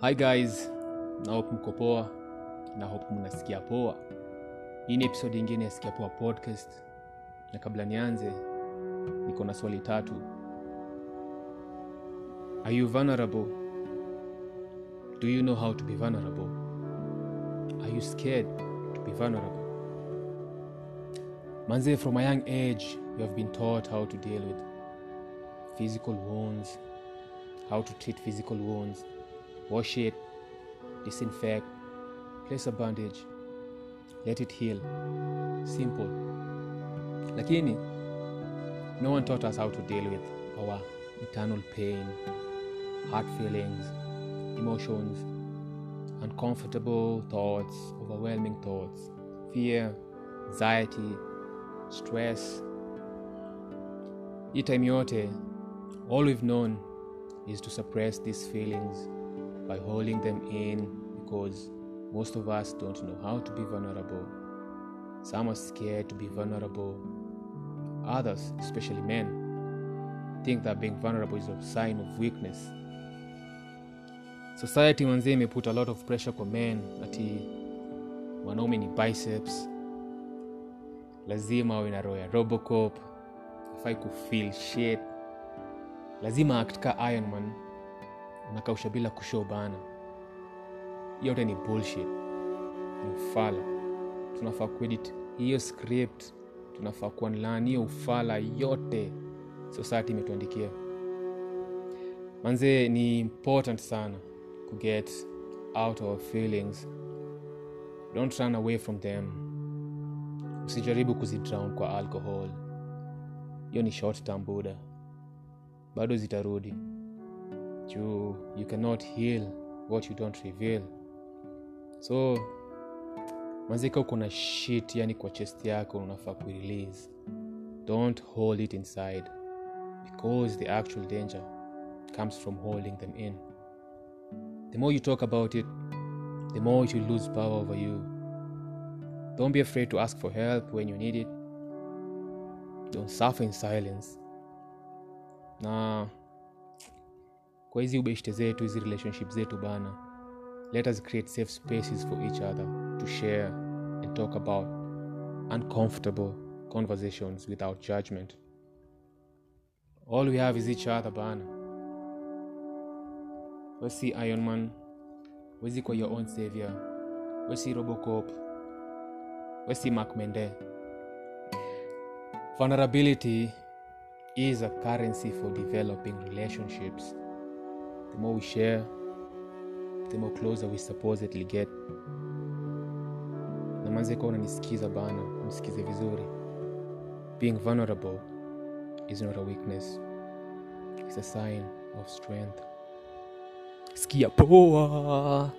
hi guys na hope mko poa na mnasikia poa. Hii ni episode ingine ya sikia poa podcast. Na kabla nianze niko na swali tatu. Are you vulnerable? Do you know how to be vulnerable? Are you scared to be vulnerable? Manze from a young age you have been taught how to deal with physical wounds how to treat physical wounds wash it disinfect place a bandage let it heal. Simple. Lakini no one taught us how to deal with our internal pain heart feelings emotions uncomfortable thoughts overwhelming thoughts fear anxiety stress. Hii all we've known is to suppress these feelings by holding them in because most of us don't know how to be vulnerable. Some are scared to be vulnerable. Others, especially men, think that being vulnerable is a sign of weakness. Society manzee imeput a lot of pressure kwa men ati wanaume ni biceps, lazima awe na roho ya Robocop, afai kufeel shit, lazima act ka Iron Man unakausha bila kushobana. yote ni bullshit. Ni ufala. Tunafaa kuedit hiyo script. Tunafaa kuanlan hiyo ufala yote. Society imetuandikia. Manze ni important sana kuget out our feelings. Don't run away from them. Usijaribu kuzidrown kwa alcohol. Hiyo ni short term buda bado zitarudi juu you cannot heal what you don't reveal. So mazika uko na shit yani kwa chest yako unafaa kurelease. Don't hold it inside because the actual danger comes from holding them in. The more you talk about it the more will lose power over you. Don't be afraid to ask for help when you need it. Don't suffer in silence. Na kwa hizi ubeshte zetu hizi relationship zetu bana let us create safe spaces for each other to share and talk about uncomfortable conversations without judgment. All we have is each other bana. Wesi iron man wezi kwa your own savior wesi robocop wesi mark mende. Vulnerability is a currency for developing relationships the more we share, the more closer we supposedly get. Namanze kwa unanisikiza bana, msikize vizuri. Being vulnerable is not a weakness. It's a sign of strength. Skia poa.